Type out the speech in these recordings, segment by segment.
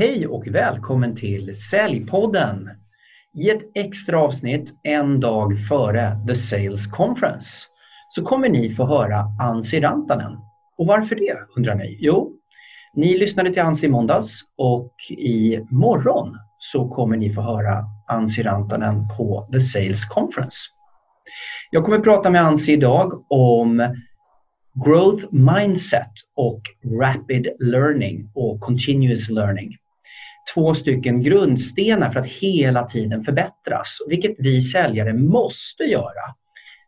Hej och välkommen till Säljpodden. I ett extra avsnitt en dag före The Sales Conference så kommer ni få höra Ansi Rantanen. Och varför det, undrar ni? Jo, ni lyssnade till Ansi i måndags och i morgon så kommer ni få höra Ansi Rantanen på The Sales Conference. Jag kommer prata med Ansi idag om growth mindset och rapid learning och continuous learning. Två stycken grundstenar för att hela tiden förbättras, vilket vi säljare måste göra.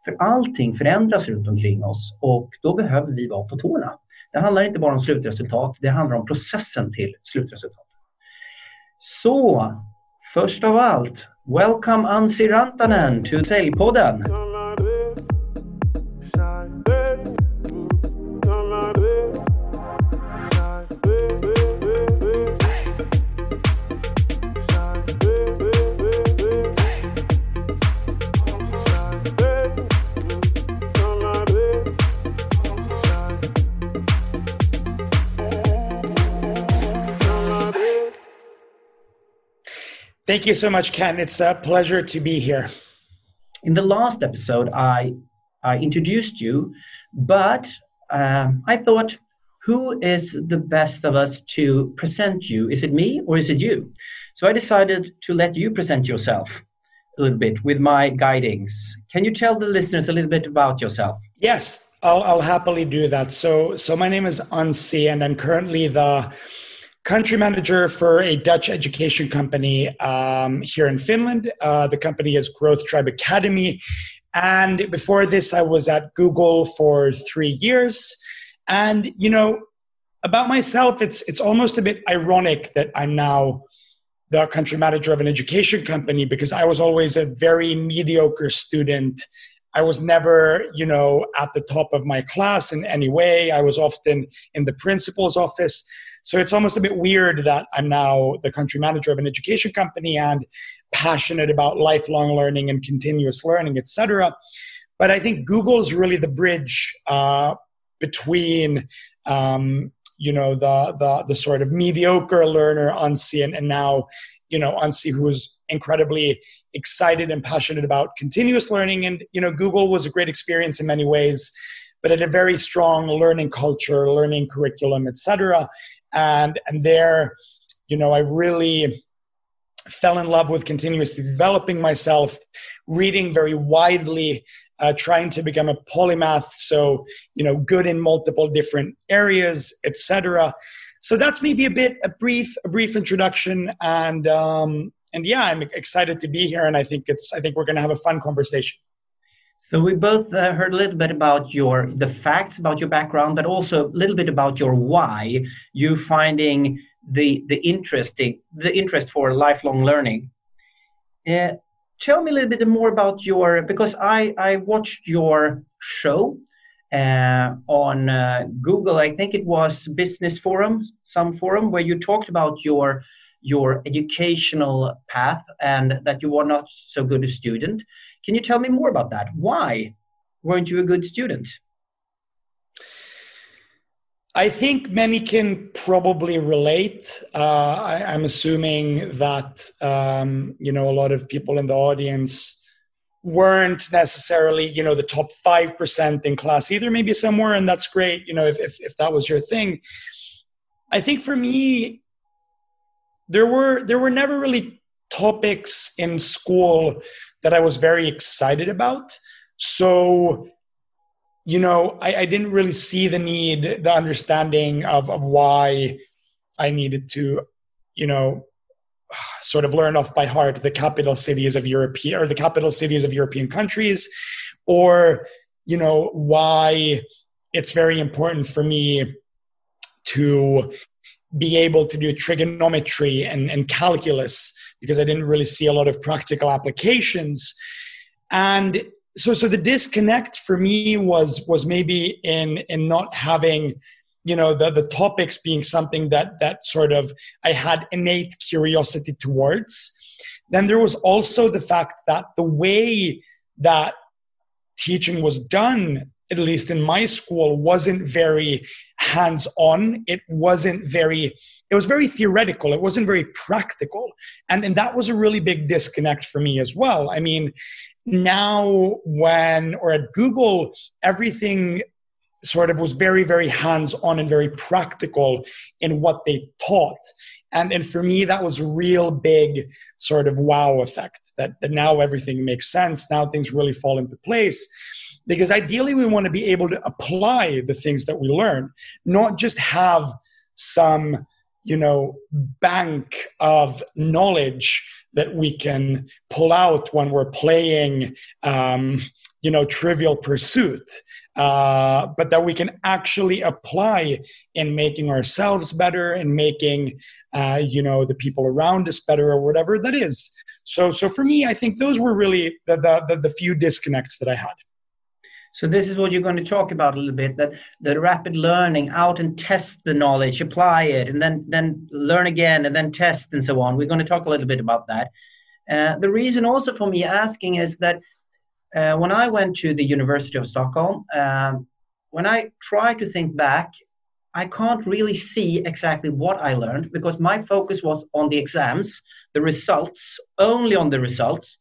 För allting förändras runt omkring oss och då behöver vi vara på tårna. Det handlar inte bara om slutresultat, det handlar om processen till slutresultat. Så, först av allt, welcome Ansi Rantanen to Säljpodden. Thank you so much, Ken. It's a pleasure to be here. In the last episode, I, I introduced you, but um, I thought, who is the best of us to present you? Is it me or is it you? So I decided to let you present yourself a little bit with my guidings. Can you tell the listeners a little bit about yourself? Yes, I'll, I'll happily do that. So, so my name is Anssi, and I'm currently the country manager for a Dutch education company um, here in Finland. Uh, the company is Growth Tribe Academy. And before this, I was at Google for three years. And, you know, about myself, it's, it's almost a bit ironic that I'm now the country manager of an education company because I was always a very mediocre student. I was never, you know, at the top of my class in any way. I was often in the principal's office. So it's almost a bit weird that I'm now the country manager of an education company and passionate about lifelong learning and continuous learning, etc. But I think Google is really the bridge uh, between um, you know the, the the sort of mediocre learner Anssi and, now you know Anssi who's incredibly excited and passionate about continuous learning and you know Google was a great experience in many ways but had a very strong learning culture learning curriculum etc and and there you know i really fell in love with continuously developing myself reading very widely uh, trying to become a polymath so you know good in multiple different areas etc so that's maybe a bit a brief a brief introduction. And um and yeah i'm excited to be here and i think it's i think we're going to have a fun conversation so we both uh, heard a little bit about your the facts about your background, but also a little bit about your why you finding the the interesting the interest for lifelong learning. Uh, tell me a little bit more about your because I I watched your show uh, on uh, Google. I think it was Business Forum, some forum where you talked about your your educational path and that you were not so good a student can you tell me more about that? Why weren't you a good student? I think many can probably relate. Uh, I, am assuming that um, you know a lot of people in the audience weren't necessarily you know the top five percent in class either. Maybe somewhere, and that's great. You know, if, if if that was your thing. I think for me, there were there were never really topics in school that I was very excited about. So, you know, I, I didn't really see the need, the understanding of, of why I needed to, you know, sort of learn off by heart the capital cities of Europe or the capital cities of European countries, or, you know, why it's very important for me to be able to do trigonometry and, and calculus because I didn't really see a lot of practical applications. And so so the disconnect for me was was maybe in in not having you know the the topics being something that that sort of I had innate curiosity towards. Then there was also the fact that the way that teaching was done at least in my school, wasn't very hands on. It wasn't very, it was very theoretical. It wasn't very practical. And, and that was a really big disconnect for me as well. I mean, now when, or at Google, everything sort of was very very hands on and very practical in what they taught and and for me that was a real big sort of wow effect that, that now everything makes sense now things really fall into place because ideally we want to be able to apply the things that we learn not just have some you know bank of knowledge that we can pull out when we're playing um, you know trivial pursuit uh, but that we can actually apply in making ourselves better and making uh, you know the people around us better or whatever that is. So so for me i think those were really the the, the, the few disconnects that i had so this is what you're going to talk about a little bit that the rapid learning out and test the knowledge apply it and then then learn again and then test and so on we're going to talk a little bit about that uh, the reason also for me asking is that uh, when I went to the University of Stockholm, um, when I try to think back, I can't really see exactly what I learned because my focus was on the exams, the results, only on the results.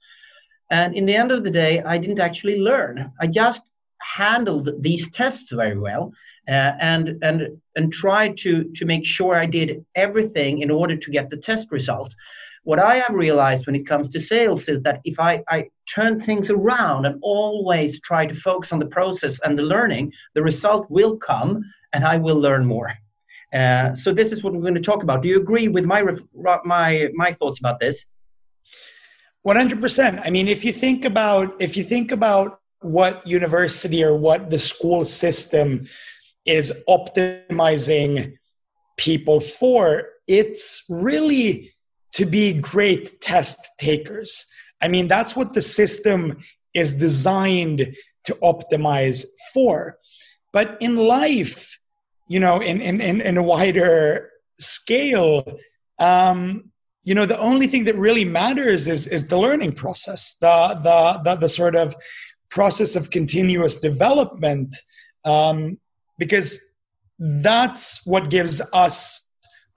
And in the end of the day, I didn't actually learn. I just handled these tests very well uh, and and and tried to to make sure I did everything in order to get the test result. What I have realized when it comes to sales is that if I, I turn things around and always try to focus on the process and the learning, the result will come and I will learn more. Uh, so this is what we're going to talk about. Do you agree with my my my thoughts about this? One hundred percent. I mean, if you think about if you think about what university or what the school system is optimizing people for, it's really to be great test takers. I mean, that's what the system is designed to optimize for. But in life, you know, in, in, in, in a wider scale, um, you know, the only thing that really matters is, is the learning process, the, the, the, the sort of process of continuous development, um, because that's what gives us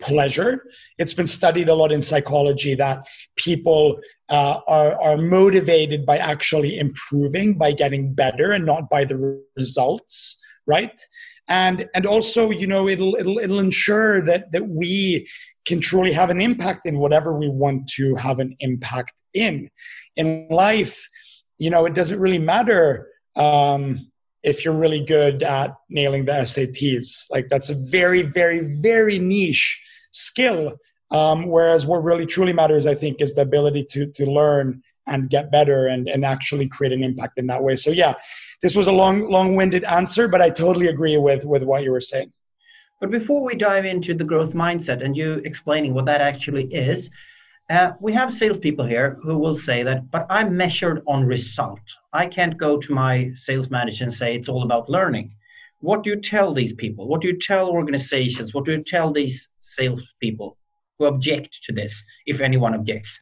pleasure. It's been studied a lot in psychology that people uh, are, are motivated by actually improving, by getting better, and not by the results, right? And and also, you know, it'll it'll it'll ensure that that we can truly have an impact in whatever we want to have an impact in. In life, you know, it doesn't really matter. Um, if you're really good at nailing the SATs. Like that's a very, very, very niche skill. Um, whereas what really truly matters, I think, is the ability to to learn and get better and, and actually create an impact in that way. So yeah, this was a long long-winded answer, but I totally agree with with what you were saying. But before we dive into the growth mindset and you explaining what that actually is, uh, we have salespeople here who will say that, but I'm measured on result. I can't go to my sales manager and say it's all about learning. What do you tell these people? What do you tell organizations? What do you tell these salespeople who object to this, if anyone objects?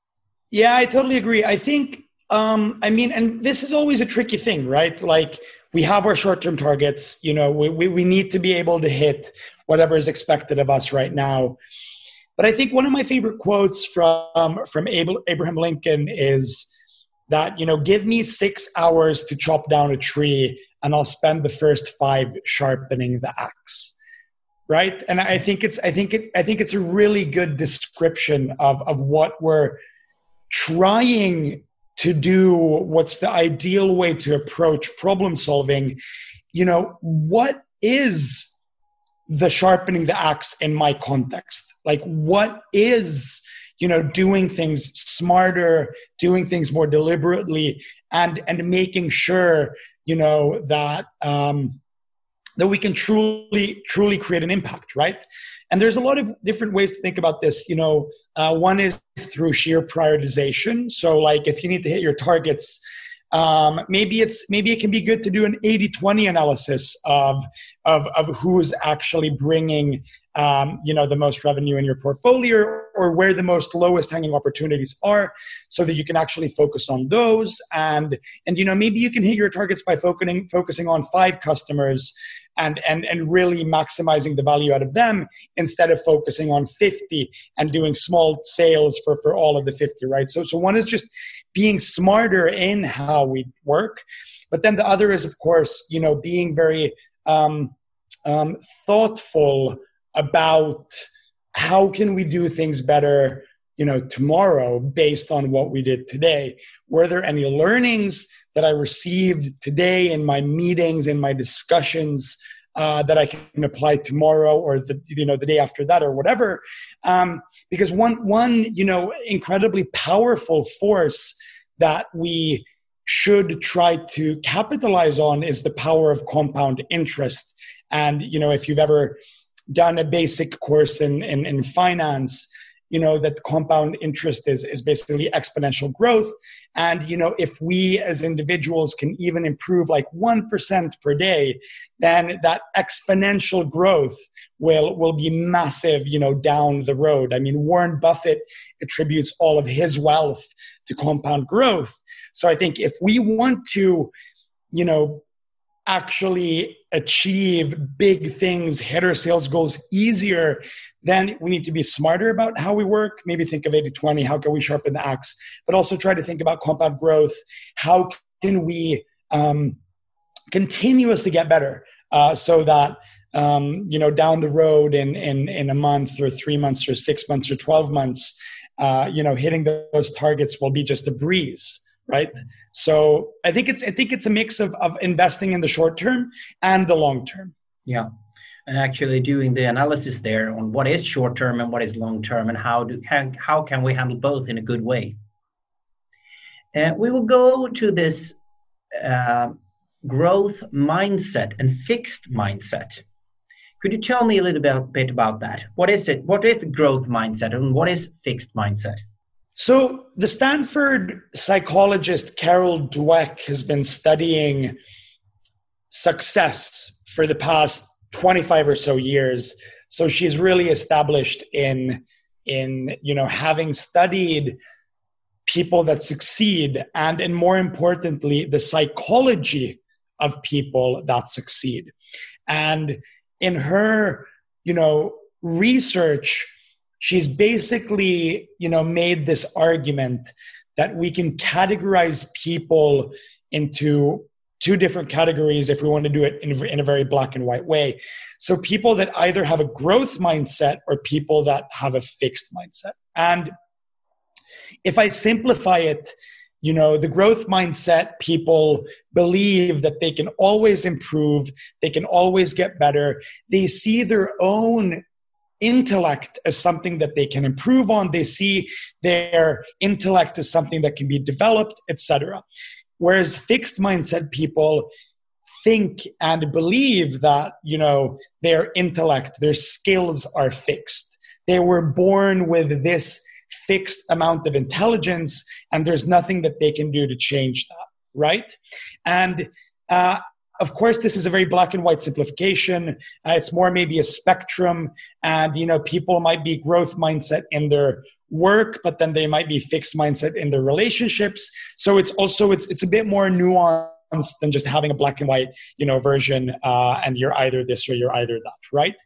yeah, I totally agree. I think, um, I mean, and this is always a tricky thing, right? Like we have our short term targets, you know, we, we, we need to be able to hit whatever is expected of us right now but I think one of my favorite quotes from from Abraham Lincoln is that you know, give me six hours to chop down a tree, and I'll spend the first five sharpening the axe. Right, and I think it's I think it I think it's a really good description of of what we're trying to do. What's the ideal way to approach problem solving? You know, what is the sharpening the axe in my context. Like what is you know doing things smarter doing things more deliberately and and making sure you know that um that we can truly truly create an impact right? And there's a lot of different ways to think about this you know uh, one is through sheer prioritization. So like if you need to hit your targets um, maybe it's maybe it can be good to do an 80-20 analysis of of, of who's actually bringing um, you know the most revenue in your portfolio or where the most lowest hanging opportunities are so that you can actually focus on those. And and you know maybe you can hit your targets by focusing focusing on five customers and and and really maximizing the value out of them instead of focusing on 50 and doing small sales for for all of the 50 right? So so one is just being smarter in how we work. But then the other is of course you know being very um, um, thoughtful about how can we do things better you know tomorrow based on what we did today. Were there any learnings that i received today in my meetings in my discussions uh, that i can apply tomorrow or the you know the day after that or whatever. Um, because one one you know incredibly powerful force that we should try to capitalize on is the power of compound interest. And you know if you've ever done a basic course in, in, in finance, you know that compound interest is is basically exponential growth. And you know if we as individuals can even improve like 1% per day then that exponential growth will will be massive you know down the road. I mean warren buffett attributes all of his wealth to compound growth. So i think if we want to you know actually achieve big things, hit our sales goals easier, then we need to be smarter about how we work. Maybe think of 80 20, how can we sharpen the axe, but also try to think about compound growth. How can we um, continuously get better uh, so that um, you know down the road in, in in a month or three months or six months or 12 months uh, you know hitting those targets will be just a breeze right? So i think it's i think it's a mix of, of investing in the short term and the long term. Yeah. And actually doing the analysis there on what is short term and what is long term and how do how, how can we handle both in a good way. Uh, we will go to this uh, growth mindset and fixed mindset. Could you tell me a little bit, bit about that? What is it? What is growth mindset and what is fixed mindset so, the Stanford psychologist Carol Dweck has been studying success for the past 25 or so years. So, she's really established in in you know having studied people that succeed and and more importantly the psychology of people that succeed and in her you know research she's basically you know made this argument that we can categorize people into two different categories if we want to do it in, in, a very black and white way. So people that either have a growth mindset or people that have a fixed mindset. And if i simplify it you know the growth mindset people believe that they can always improve they can always get better. They see their own intellect as something that they can improve on. They see their intellect as something that can be developed etc whereas fixed mindset people think and believe that you know their intellect their skills are fixed. They were born with this fixed amount of intelligence and there's nothing that they can do to change that right? And uh, of course this is a very black and white simplification. Uh, it's more maybe a spectrum and you know people might be growth mindset in their work but then they might be fixed mindset in their relationships. So it's also it's it's a bit more nuanced than just having a black and white you know version uh, and you're either this or you're either that right?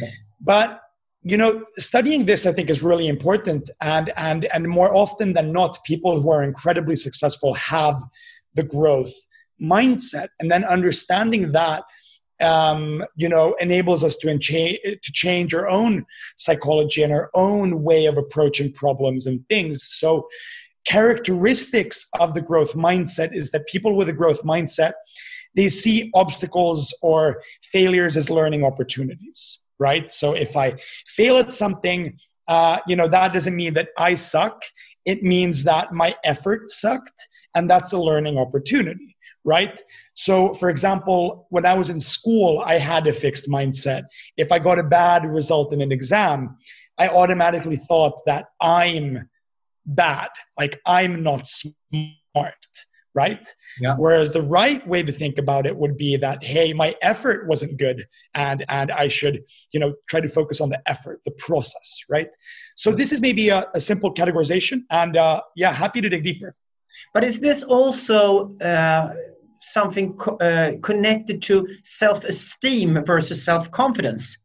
Yeah. but you know studying this i think is really important and and and more often than not people who are incredibly successful have the growth mindset and then understanding that um, you know enables us to, encha- to change our own psychology and our own way of approaching problems and things. So characteristics of the growth mindset is that people with a growth mindset they see obstacles or failures as learning opportunities right? So if i fail at something uh, you know that doesn't mean that i suck. It means that my effort sucked and that's a learning opportunity right? So, for example, when I was in school, I had a fixed mindset. If I got a bad result in an exam, I automatically thought that I'm bad, like I'm not smart, right? Yeah. Whereas the right way to think about it would be that, hey, my effort wasn't good, and and I should, you know, try to focus on the effort, the process, right? So this is maybe a, a simple categorization, and uh, yeah, happy to dig deeper. But is this also uh, something co- uh, connected to self-esteem versus self-confidence?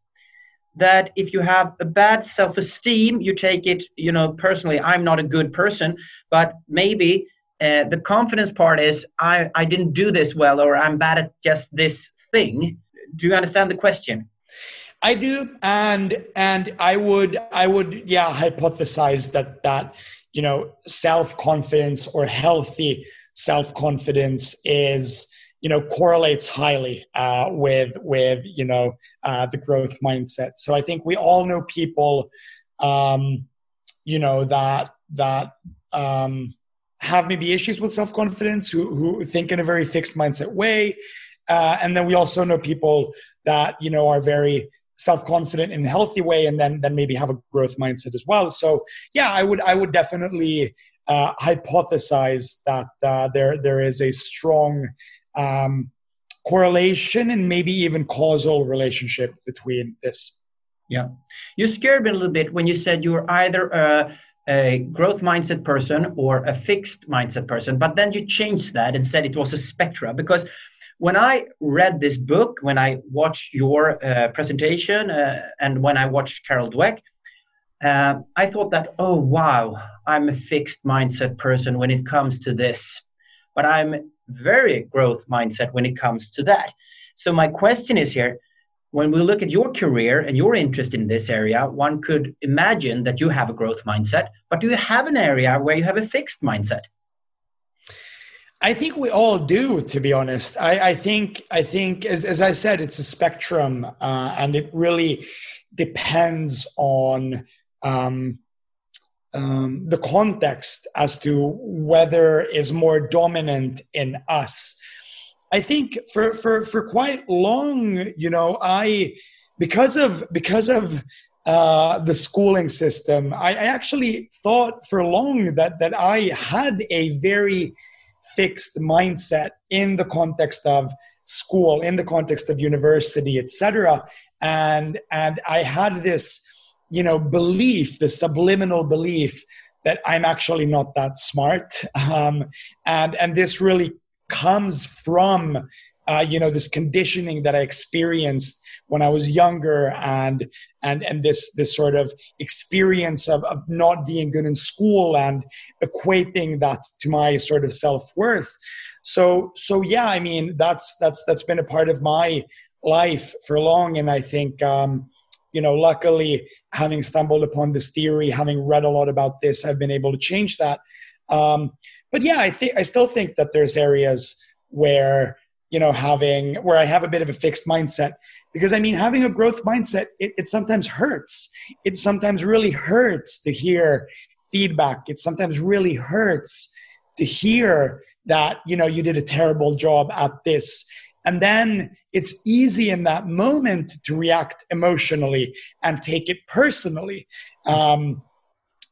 That if you have a bad self-esteem, you take it, you know, personally, I'm not a good person, but maybe uh, the confidence part is I, I didn't do this well or i'm bad at just this thing do you understand the question i do and and i would i would yeah hypothesize that that you know self-confidence or healthy self-confidence is you know correlates highly uh, with with you know uh, the growth mindset so i think we all know people um, you know that that um, have maybe issues with self confidence, who, who think in a very fixed mindset way. Uh, and then we also know people that you know are very self confident in a healthy way, and then then maybe have a growth mindset as well. So yeah, I would I would definitely uh, hypothesize that uh, there there is a strong um, correlation and maybe even causal relationship between this. Yeah, you scared me a little bit when you said you were either a a growth mindset person or a fixed mindset person. But then you changed that and said it was a spectra because when I read this book, when I watched your uh, presentation, uh, and when I watched Carol Dweck, uh, I thought that, oh, wow, I'm a fixed mindset person when it comes to this. But I'm very growth mindset when it comes to that. So my question is here when we look at your career and your interest in this area, one could imagine that you have a growth mindset, but do you have an area where you have a fixed mindset? I think we all do, to be honest. I, I think, I think, as, as I said, it's a spectrum, uh, and it really depends on um, um, the context as to whether is more dominant in us. I think for for for quite long, you know, I because of because of uh, the schooling system, I, I actually thought for long that that I had a very fixed mindset in the context of school, in the context of university, etc. And and I had this, you know, belief, the subliminal belief that I'm actually not that smart, um, and and this really comes from uh, you know this conditioning that I experienced when I was younger, and and and this this sort of experience of, of not being good in school and equating that to my sort of self worth. So so yeah, I mean that's that's that's been a part of my life for long, and I think. Um, you know, luckily, having stumbled upon this theory, having read a lot about this, I've been able to change that. Um, but yeah, I think I still think that there's areas where you know having where I have a bit of a fixed mindset because I mean having a growth mindset it, it sometimes hurts. It sometimes really hurts to hear feedback. It sometimes really hurts to hear that you know you did a terrible job at this and then it's easy in that moment to react emotionally and take it personally. Um,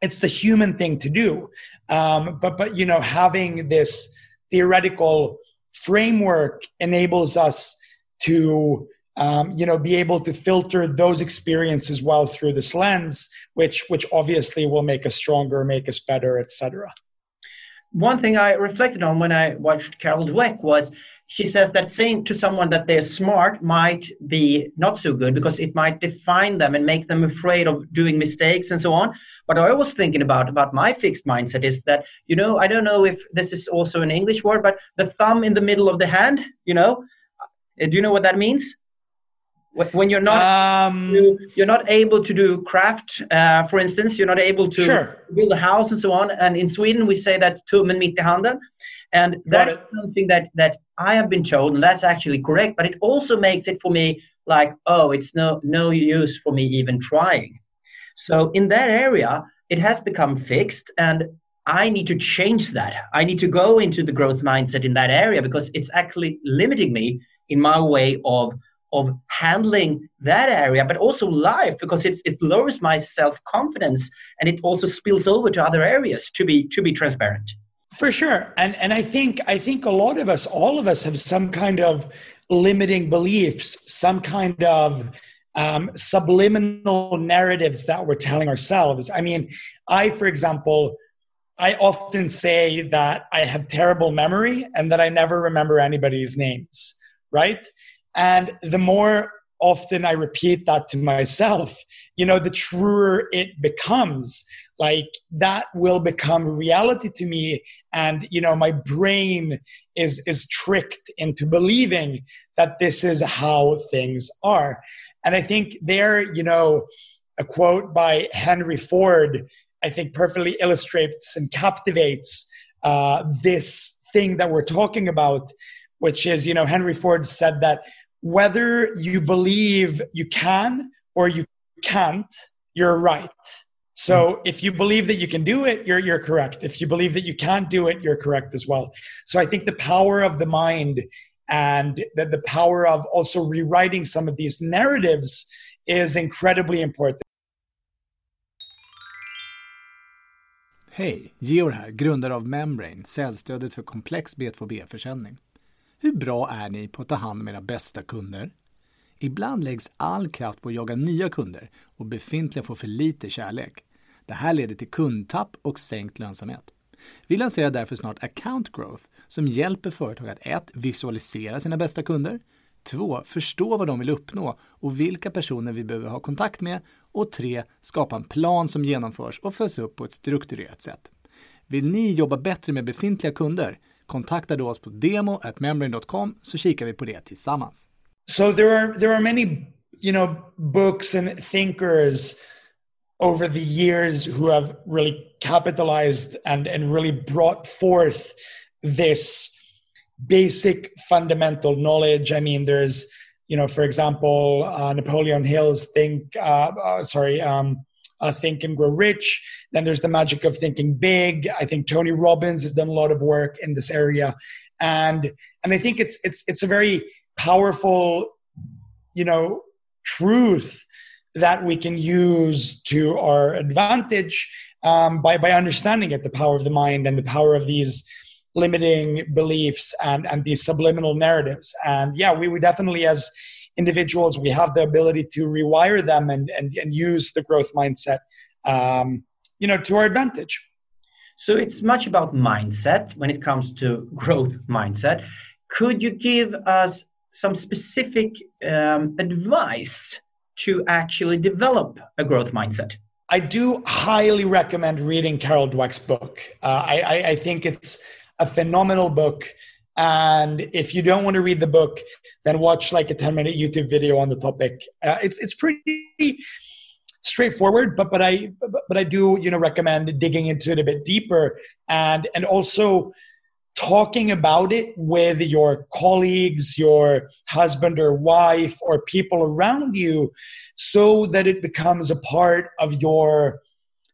it's the human thing to do. Um, but but you know having this theoretical framework enables us to um, you know be able to filter those experiences well through this lens which which obviously will make us stronger make us better etc one thing i reflected on when i watched carol dweck was she says that saying to someone that they're smart might be not so good because it might define them and make them afraid of doing mistakes and so on but I was thinking about about my fixed mindset is that you know I don't know if this is also an English word, but the thumb in the middle of the hand. You know, uh, do you know what that means? When you're not um, you're not able to do craft, uh, for instance, you're not able to sure. build a house and so on. And in Sweden, we say that tummen mitt i handen, and that's something that that I have been told, and that's actually correct. But it also makes it for me like, oh, it's no no use for me even trying. So in that area, it has become fixed and I need to change that. I need to go into the growth mindset in that area because it's actually limiting me in my way of of handling that area, but also life because it's, it lowers my self confidence and it also spills over to other areas. To be to be transparent. For sure. And and I think I think a lot of us, all of us have some kind of limiting beliefs, some kind of um, subliminal narratives that we're telling ourselves. I mean, I, for example, I often say that I have terrible memory and that I never remember anybody's names, right? And the more often I repeat that to myself, you know, the truer it becomes. Like that will become reality to me. And, you know, my brain is, is tricked into believing that this is how things are. And I think there, you know, a quote by Henry Ford I think perfectly illustrates and captivates uh, this thing that we're talking about, which is, you know, Henry Ford said that whether you believe you can or you can't, you're right. So hmm. if you believe that you can do it, you're, you're correct. If you believe that you can't do it, you're correct as well. So I think the power of the mind and the, the power of also rewriting some of these narratives is incredibly important. Hej! Georg här, grundare av Membrane, säljstödet för komplex B2B-försäljning. Hur bra är ni på att ta hand om era bästa kunder? Ibland läggs all kraft på att jaga nya kunder och befintliga får för lite kärlek. Det här leder till kundtapp och sänkt lönsamhet. Vi lanserar därför snart Account Growth som hjälper företag att 1. Visualisera sina bästa kunder 2. Förstå vad de vill uppnå och vilka personer vi behöver ha kontakt med. Och 3. Skapa en plan som genomförs och följs upp på ett strukturerat sätt. Vill ni jobba bättre med befintliga kunder? Kontakta då oss på demo.membrane.com så kikar vi på det tillsammans. So there are there are many you know books and thinkers over the years who have really capitalized and and really brought forth this basic fundamental knowledge. I mean, there's, you know, for example, uh, Napoleon Hill's Think, uh, uh, sorry, um, uh, Think and Grow Rich. Then there's the magic of thinking big. I think Tony Robbins has done a lot of work in this area, and and I think it's it's it's a very powerful, you know, truth that we can use to our advantage um, by by understanding it, the power of the mind and the power of these limiting beliefs and and these subliminal narratives. And yeah we, we definitely as individuals we have the ability to rewire them and and, and use the growth mindset um, you know to our advantage. So it's much about mindset when it comes to growth mindset. Could you give us some specific um, advice to actually develop a growth mindset I do highly recommend reading Carol Dweck's book. Uh, I, I, I, think it's a phenomenal book. And if you don't want to read the book, then watch like a 10 minute YouTube video on the topic. Uh, it's, it's pretty straightforward, but, but I, but, but I do, you know, recommend digging into it a bit deeper and, and also talking about it with your colleagues, your husband or wife, or people around you so that it becomes a part of your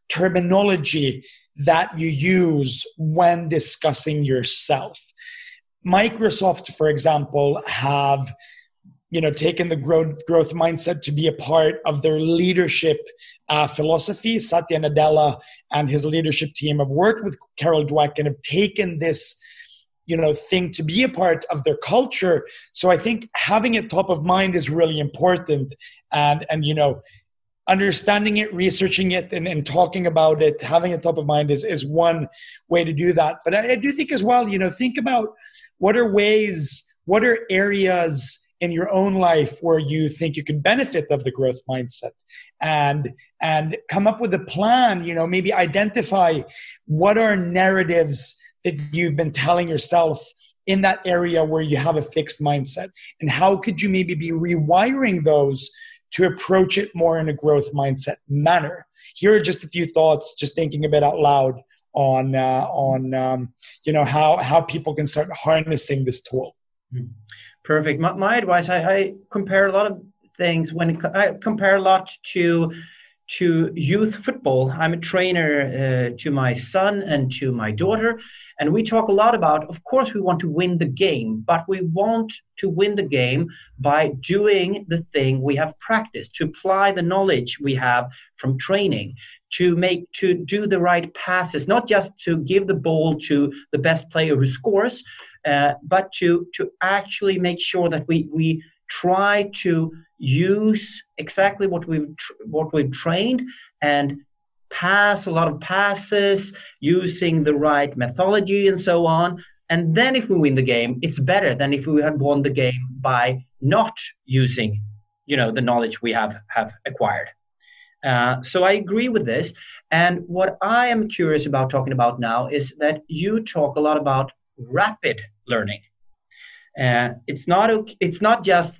terminology that you use when discussing yourself. Microsoft, for example, have you know taken the growth growth mindset to be a part of their leadership uh, philosophy. Satya Nadella and his leadership team have worked with Carol Dweck and have taken this you know thing to be a part of their culture. So I think having it top of mind is really important. And and you know understanding it, researching it, and, and talking about it, having it top of mind is, is one way to do that. But I, I do think as well, you know, think about what are ways, what are areas in your own life where you think you can benefit of the growth mindset and and come up with a plan you know maybe identify what are narratives that you've been telling yourself in that area where you have a fixed mindset and how could you maybe be rewiring those to approach it more in a growth mindset manner. Here are just a few thoughts, just thinking a bit out loud on uh, on um, you know how how people can start harnessing this tool. Hmm. Perfect. My, my advice: I, I, compare a lot of things when I compare a lot to to youth football. I'm a trainer uh, to my son and to my daughter, and we talk a lot about, of course, we want to win the game, but we want to win the game by doing the thing we have practiced, to apply the knowledge we have from training, to make to do the right passes, not just to give the ball to the best player who scores, uh, but to to actually make sure that we we try to use exactly what we've tr- what we've trained and pass a lot of passes using the right methodology and so on. And then if we win the game it's better than if we had won the game by not using you know the knowledge we have have acquired. Uh, so i agree with this. And what i am curious about talking about now is that you talk a lot about rapid learning. Uh, it's not it's not just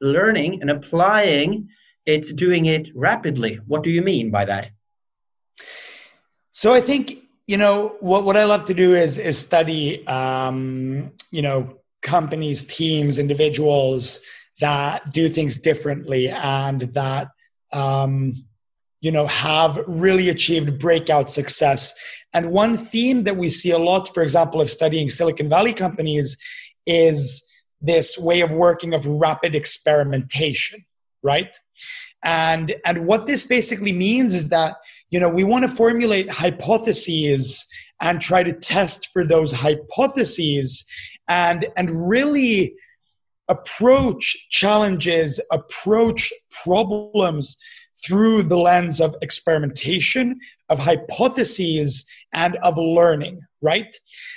learning and applying it's doing it rapidly. What do you mean by that so I think you know what what I love to do is is study um, you know companies, teams, individuals that do things differently and that um, you know have really achieved breakout success. And one theme that we see a lot, for example, of studying Silicon Valley companies, is this way of working of rapid experimentation, right? And and what this basically means is that you know we want to formulate hypotheses and try to test for those hypotheses and and really approach challenges approach problems through the lens of experimentation of hypotheses and of learning right?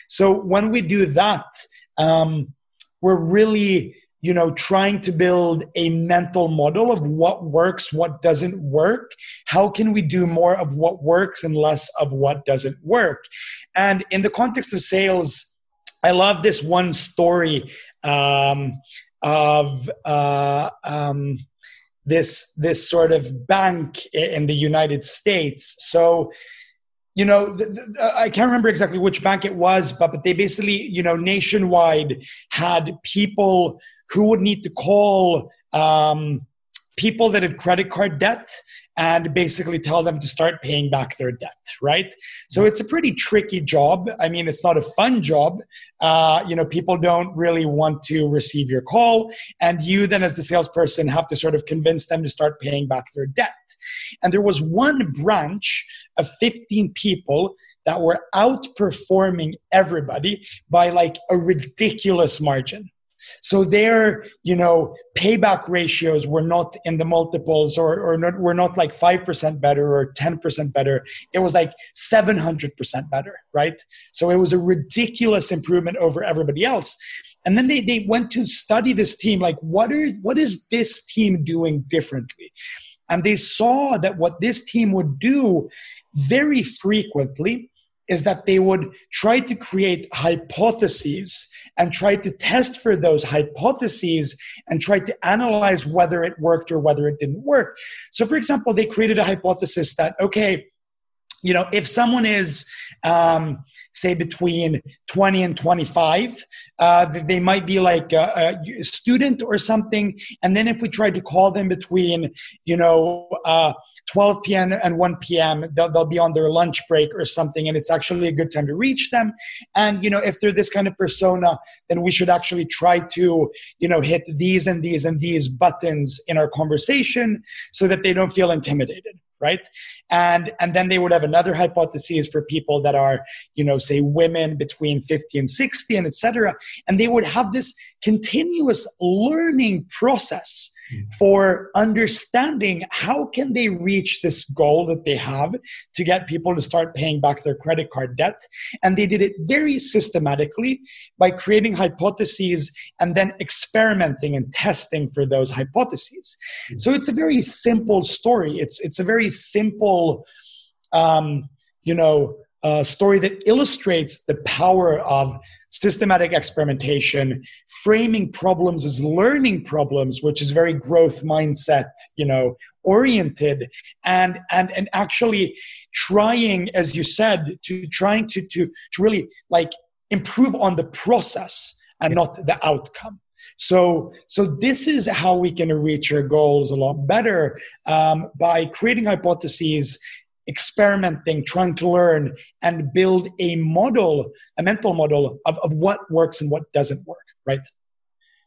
So when we do that um, we're really you know trying to build a mental model of what works what doesn't work. How can we do more of what works and less of what doesn't work? And in the context of sales i love this one story um, of uh, um, this this sort of bank in the united states. So you know i can't remember exactly which bank it was but, but they basically you know nationwide had people who would need to call um, people that had credit card debt and basically tell them to start paying back their debt right? So it's a pretty tricky job. I mean it's not a fun job. Uh, you know people don't really want to receive your call. And you then as the salesperson have to sort of convince them to start paying back their debt. And there was one branch of 15 people that were outperforming everybody by like a ridiculous margin so their, you know, payback ratios were not in the multiples or, or not, were not like 5% better or 10% better. It was like 700% better, right? So it was a ridiculous improvement over everybody else. And then they, they went to study this team, like what are what is this team doing differently? And they saw that what this team would do very frequently is that they would try to create hypotheses and tried to test for those hypotheses and tried to analyze whether it worked or whether it didn't work. So, for example, they created a hypothesis that, okay, you know, if someone is, um, say, between 20 and 25, uh, they might be like a, a, student or something. And then if we try to call them between, you know, uh, 12 p.m. and 1 p.m. They'll, they'll be on their lunch break or something, and it's actually a good time to reach them. And you know, if they're this kind of persona, then we should actually try to you know hit these and these and these buttons in our conversation so that they don't feel intimidated right? And and then they would have another hypothesis for people that are you know say women between 50 and 60 and etc and they would have this continuous learning process for understanding how can they reach this goal that they have to get people to start paying back their credit card debt. And they did it very systematically by creating hypotheses and then experimenting and testing for those hypotheses. Mm-hmm. so it's a very simple story. It's it's a very simple um, you know a story that illustrates the power of systematic experimentation, framing problems as learning problems, which is very growth mindset, you know, oriented, and and and actually trying, as you said, to trying to to to really like improve on the process and not the outcome. So, so this is how we can reach our goals a lot better um, by creating hypotheses experimenting, trying to learn, and build a model, a mental model of, of what works and what doesn't work, right?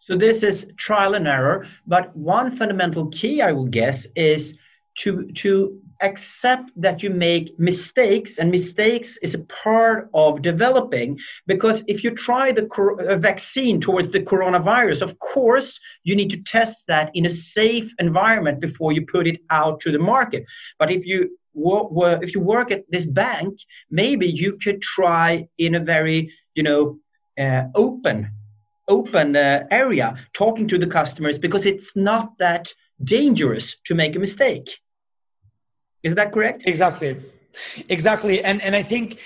So this is trial and error, but one fundamental key, I will guess, is to to accept that you make mistakes and mistakes is a part of developing because if you try the uh, vaccine towards the coronavirus of course you need to test that in a safe environment before you put it out to the market but if you if you work at this bank maybe you could try in a very you know uh, open open uh, area talking to the customers because it's not that dangerous to make a mistake is that correct? Exactly. Exactly. And and I think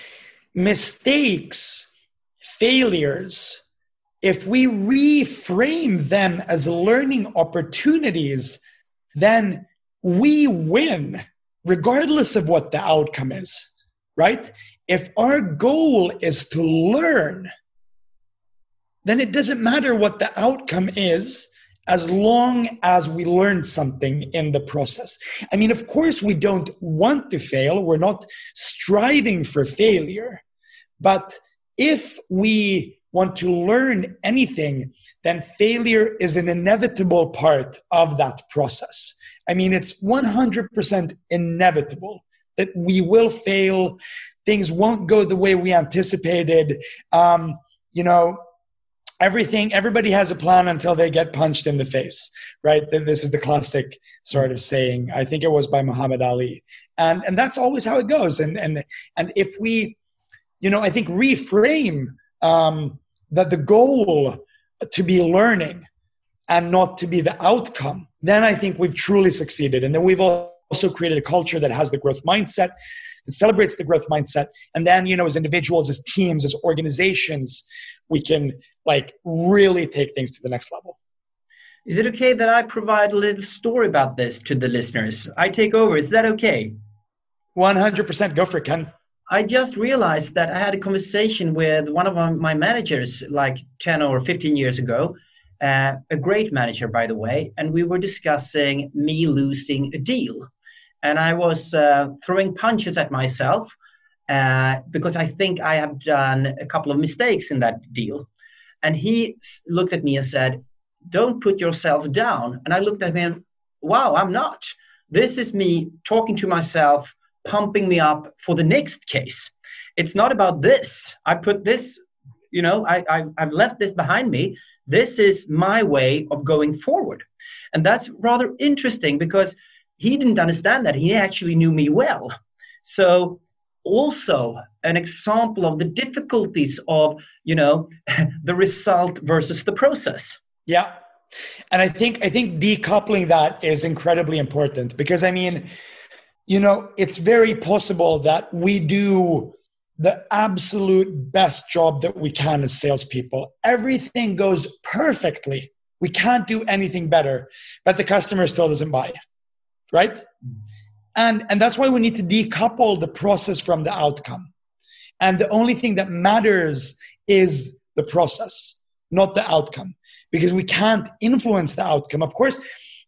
mistakes, failures, if we reframe them as learning opportunities, then we win regardless of what the outcome is, right? If our goal is to learn, then it doesn't matter what the outcome is as long as we learn something in the process. I mean, of course, we don't want to fail, we're not striving for failure. But if we want to learn anything, then failure is an inevitable part of that process. I mean, it's 100% inevitable that we will fail. Things won't go the way we anticipated. Um, you know, everything everybody has a plan until they get punched in the face right this is the classic sort of saying i think it was by muhammad ali and and that's always how it goes and and and if we you know i think reframe um that the goal to be learning and not to be the outcome then i think we've truly succeeded and then we've also created a culture that has the growth mindset that celebrates the growth mindset and then you know as individuals as teams as organizations we can like really take things to the next level. Is it okay that I provide a little story about this to the listeners? I take over. Is that okay? 100% go for it, Ken. I just realized that I had a conversation with one of my managers like 10 or 15 years ago, uh, a great manager, by the way, and we were discussing me losing a deal. And I was uh, throwing punches at myself uh, because I think I have done a couple of mistakes in that deal. And he looked at me and said, Don't put yourself down. And I looked at him, Wow, I'm not. This is me talking to myself, pumping me up for the next case. It's not about this. I put this, you know, I, I, I've left this behind me. This is my way of going forward. And that's rather interesting because he didn't understand that. He actually knew me well. So also an example of the difficulties of you know the result versus the process yeah and i think i think decoupling that is incredibly important because i mean you know it's very possible that we do the absolute best job that we can as salespeople. Everything goes perfectly. We can't do anything better but the customer still doesn't buy right? Mm-hmm and and that's why we need to decouple the process from the outcome. And the only thing that matters is the process not the outcome because we can't influence the outcome. Of course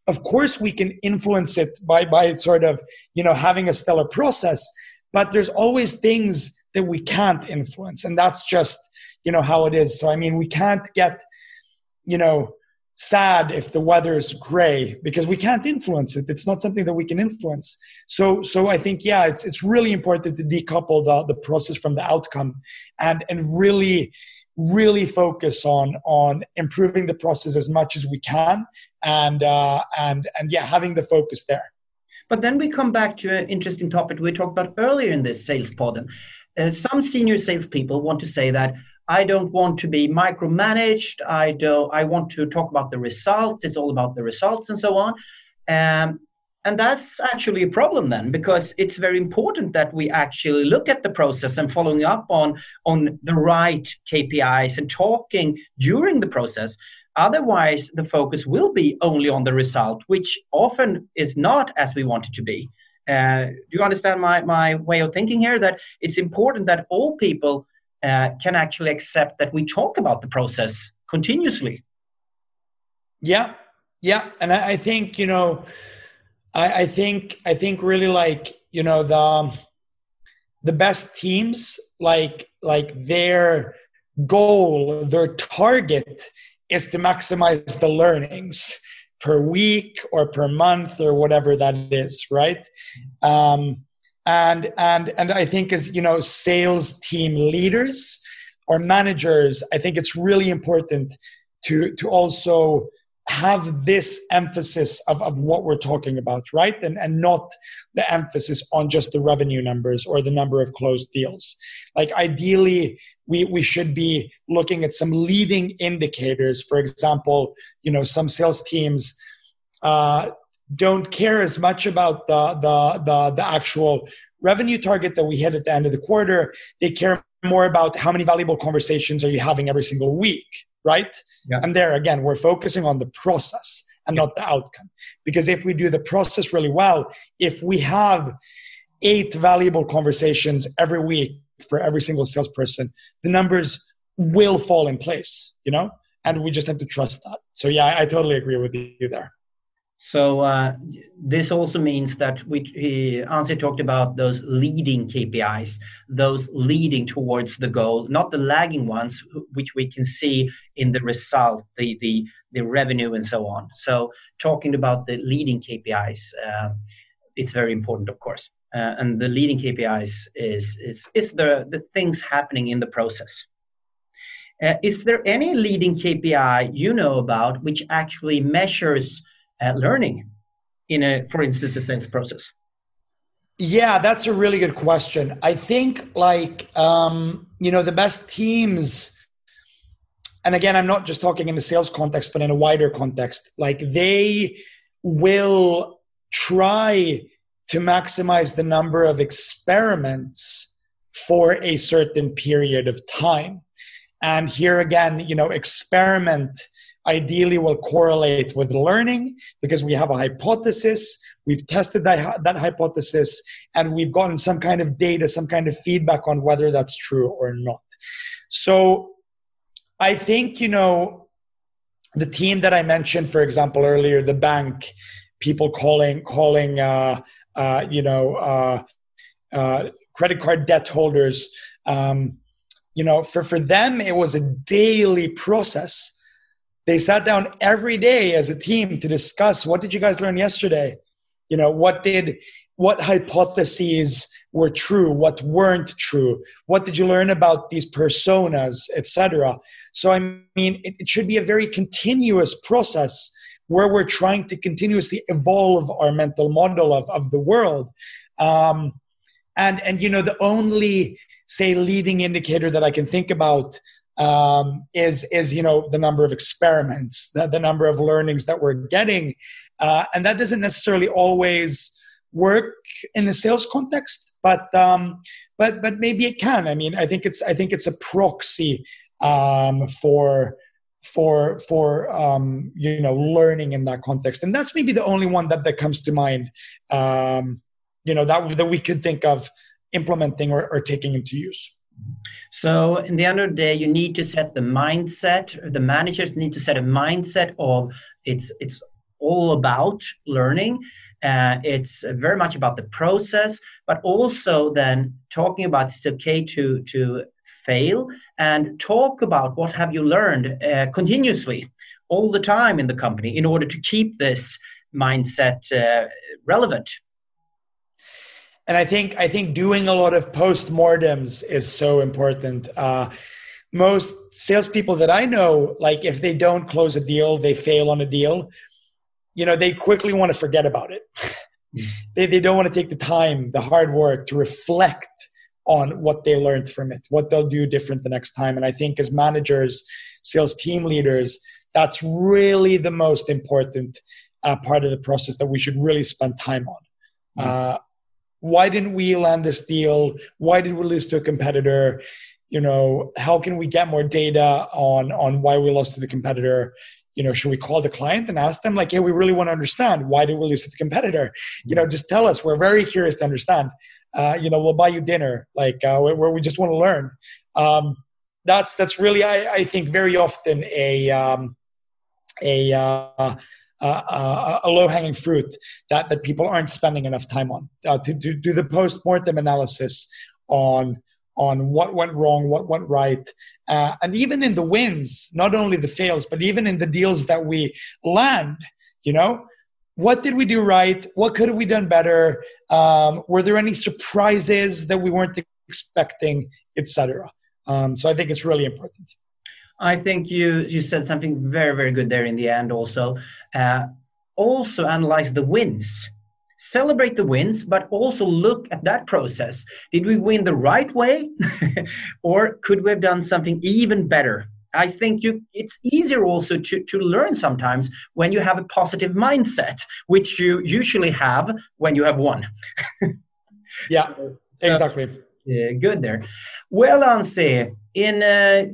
of course we can influence it by by sort of you know having a stellar process but there's always things that we can't influence. And that's just you know how it is. So i mean we can't get you know sad if the weather is gray because we can't influence it. It's not something that we can influence. So so i think yeah it's it's really important to decouple the, the process from the outcome and and really really focus on on improving the process as much as we can and uh and and yeah having the focus there. But then we come back to an interesting topic we talked about earlier in this sales pod uh, some senior salespeople want to say that I don't want to be micromanaged. I don't. I want to talk about the results. It's all about the results and so on. Um, and that's actually a problem then, because it's very important that we actually look at the process and following up on on the right KPIs and talking during the process. Otherwise, the focus will be only on the result, which often is not as we want it to be. Uh, do you understand my, my way of thinking here? That it's important that all people uh, can actually accept that we talk about the process continuously. Yeah, yeah, and I, I think you know, I, I, think I think really like you know the the best teams like like their goal, their target is to maximize the learnings per week or per month or whatever that is, right? Um, and and and I think as you know, sales team leaders or managers, I think it's really important to to also have this emphasis of, of what we're talking about, right? And, and not the emphasis on just the revenue numbers or the number of closed deals. Like ideally, we, we should be looking at some leading indicators. For example, you know, some sales teams uh, don't care as much about the, the, the, the actual revenue target that we hit at the end of the quarter. They care more about how many valuable conversations are you having every single week right? Yeah. And there again, we're focusing on the process and not the outcome. Because if we do the process really well, if we have eight valuable conversations every week for every single salesperson, the numbers will fall in place, you know? And we just have to trust that. So yeah, I totally agree with you there. So uh, this also means that we, he, Anssi talked about those leading KPIs, those leading towards the goal, not the lagging ones, which we can see in the result, the the, the revenue and so on. So talking about the leading KPIs, uh, it's very important, of course. Uh, and the leading KPIs is is is the the things happening in the process. Uh, is there any leading KPI you know about which actually measures uh, learning in a, for instance, a sales process? Yeah, that's a really good question. I think like um, you know the best teams, and again, I'm not just talking in the sales context, but in a wider context. Like they will try to maximize the number of experiments for a certain period of time. And here again, you know, experiment ideally will correlate with learning because we have a hypothesis. We've tested that, that hypothesis and we've gotten some kind of data some kind of feedback on whether that's true or not. So i think you know the team that i mentioned for example earlier the bank people calling calling uh, uh, you know uh, uh credit card debt holders um, you know for for them it was a daily process they sat down every day as a team to discuss what did you guys learn yesterday? You know what did what hypotheses were true what weren't true? What did you learn about these personas? etc so i mean it, it, should be a very continuous process where we're trying to continuously evolve our mental model of, of the world. Um, and and you know the only say leading indicator that i can think about um, is is you know the number of experiments, the, the number of learnings that we're getting, uh, and that doesn't necessarily always work in a sales context, but um, but but maybe it can. I mean, I think it's I think it's a proxy um, for for for um, you know learning in that context, and that's maybe the only one that that comes to mind. Um, you know that that we could think of implementing or, or taking into use. So, in the end of the day, you need to set the mindset. The managers need to set a mindset of it's it's all about learning. Uh, it's very much about the process, but also then talking about it's okay to to fail and talk about what have you learned uh, continuously all the time in the company in order to keep this mindset uh, relevant and I think I think doing a lot of postmortems is so important. Uh, most salespeople that I know, like if they don't close a deal, they fail on a deal. You know, they quickly want to forget about it. They they don't want to take the time, the hard work to reflect on what they learned from it, what they'll do different the next time. And I think as managers, sales team leaders, that's really the most important uh, part of the process that we should really spend time on. Mm. Uh, why didn't we land this deal? Why did we lose to a competitor? You know, how can we get more data on on why we lost to the competitor? You know, should we call the client and ask them like, "Hey, we really want to understand why did we lose to the competitor?" You know, just tell us. We're very curious to understand. Uh, you know, we'll buy you dinner, like uh, where we just want to learn. Um, that's that's really, I, I think, very often a um, a uh, uh, a low hanging fruit that, that people aren't spending enough time on uh, to, to do the post mortem analysis on on what went wrong, what went right, uh, and even in the wins, not only the fails, but even in the deals that we land. You know, what did we do right? What could have we done better? Um, were there any surprises that we weren't expecting, etc. Um, so I think it's really important. I think you you said something very very good there in the end. Also, uh, also analyze the wins. Celebrate the wins, but also look at that process. Did we win the right way, or could we have done something even better? I think you it's easier also to, to learn sometimes when you have a positive mindset, which you usually have when you have won. yeah, so, exactly. Uh, good there. Well, Anssi, in uh,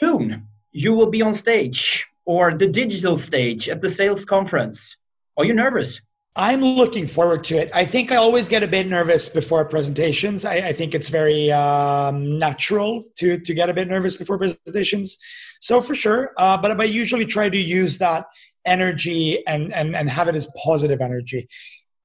soon you will be on stage or the digital stage at the sales conference. Are you nervous? I'm looking forward to it. I think I always get a bit nervous before presentations. I, I think it's very um, natural to to get a bit nervous before presentations. So for sure, uh, but I usually try to use that energy and and and have it as positive energy.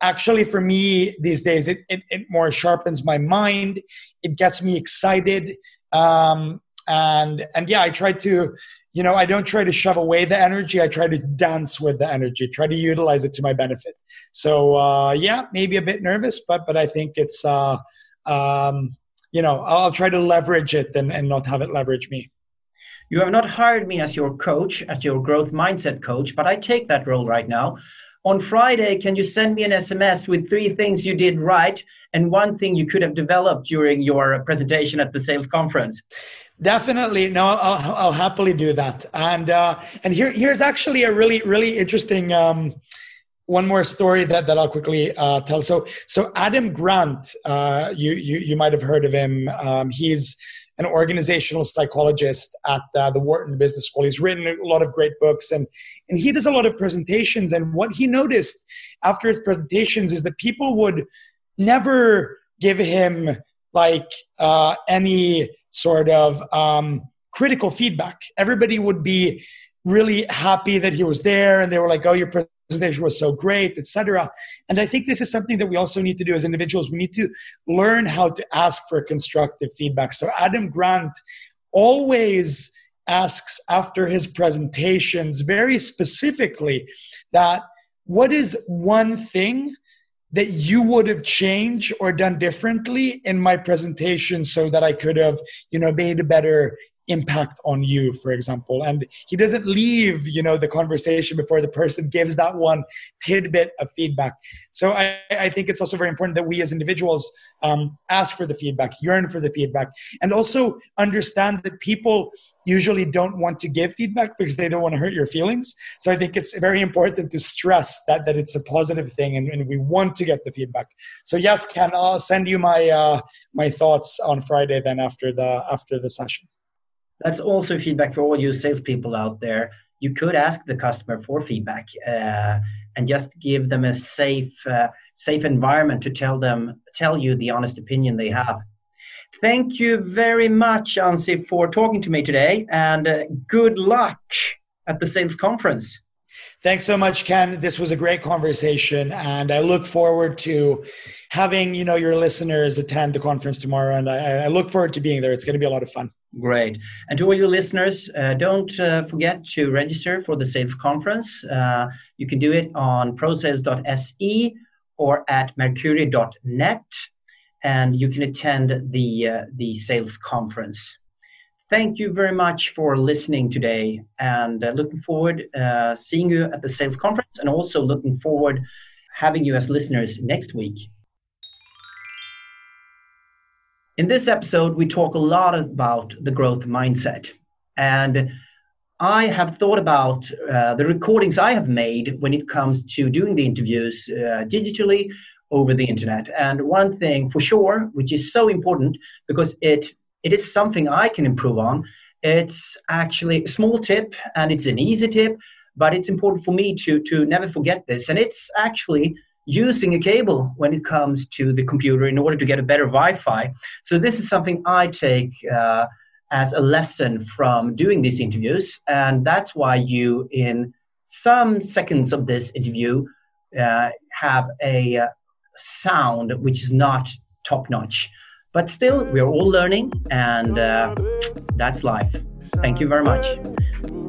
Actually, for me these days, it it, it more sharpens my mind. It gets me excited, um, and and yeah, I try to you know, I don't try to shove away the energy. I try to dance with the energy, try to utilize it to my benefit. So uh, yeah, maybe a bit nervous, but but I think it's uh, um, you know I'll try to leverage it and, and not have it leverage me. You have not hired me as your coach, as your growth mindset coach, but I take that role right now. On Friday, can you send me an SMS with three things you did right and one thing you could have developed during your presentation at the sales conference? Definitely, no, I'll, I'll happily do that. And uh, and here here's actually a really really interesting um, one more story that, that I'll quickly uh, tell. So so Adam Grant, uh, you you you might have heard of him. Um, he's an organizational psychologist at uh, the Wharton Business School. He's written a lot of great books and, and he does a lot of presentations. And what he noticed after his presentations is that people would never give him like uh, any sort of um, critical feedback. Everybody would be really happy that he was there and they were like, oh, your presentation was so great, etc. And I think this is something that we also need to do as individuals. We need to learn how to ask for constructive feedback. So Adam Grant always asks after his presentations very specifically that what is one thing that you would have changed or done differently in my presentation so that I could have, you know, made a better impact on you for example. And he doesn't leave you know the conversation before the person gives that one tidbit of feedback. So i, I think it's also very important that we as individuals um, ask for the feedback yearn for the feedback and also understand that people usually don't want to give feedback because they don't want to hurt your feelings. So i think it's very important to stress that that it's a positive thing and, and we want to get the feedback. So yes ken i'll send you my uh, my thoughts on friday then after the after the session that's also feedback for all you salespeople out there. You could ask the customer for feedback uh, and just give them a safe, uh, safe environment to tell them, tell you the honest opinion they have. Thank you very much, Anssi, for talking to me today, and uh, good luck at the sales conference. Thanks so much, Ken. This was a great conversation, and I look forward to having you know your listeners attend the conference tomorrow. And I, I look forward to being there. It's going to be a lot of fun. Great. And to all your listeners, uh, don't uh, forget to register for the sales conference. Uh, you can do it on prosales.se or at mercury.net, and you can attend the, uh, the sales conference. Thank you very much for listening today, and uh, looking forward uh, seeing you at the sales conference, and also looking forward having you as listeners next week. In this episode, we talk a lot about the growth mindset. And I have thought about uh, the recordings I have made when it comes to doing the interviews uh, digitally over the internet. And one thing for sure, which is so important because it it is something I can improve on. It's actually a small tip and it's an easy tip, but it's important for me to to never forget this. And it's actually using a cable when it comes to the computer in order to get a better Wi-Fi. So this is something I take uh, as a lesson from doing these interviews, and that's why you, in some seconds of this interview, uh, have a uh, sound which is not top notch. But still, we're all learning, and uh, that's life. Thank you very much.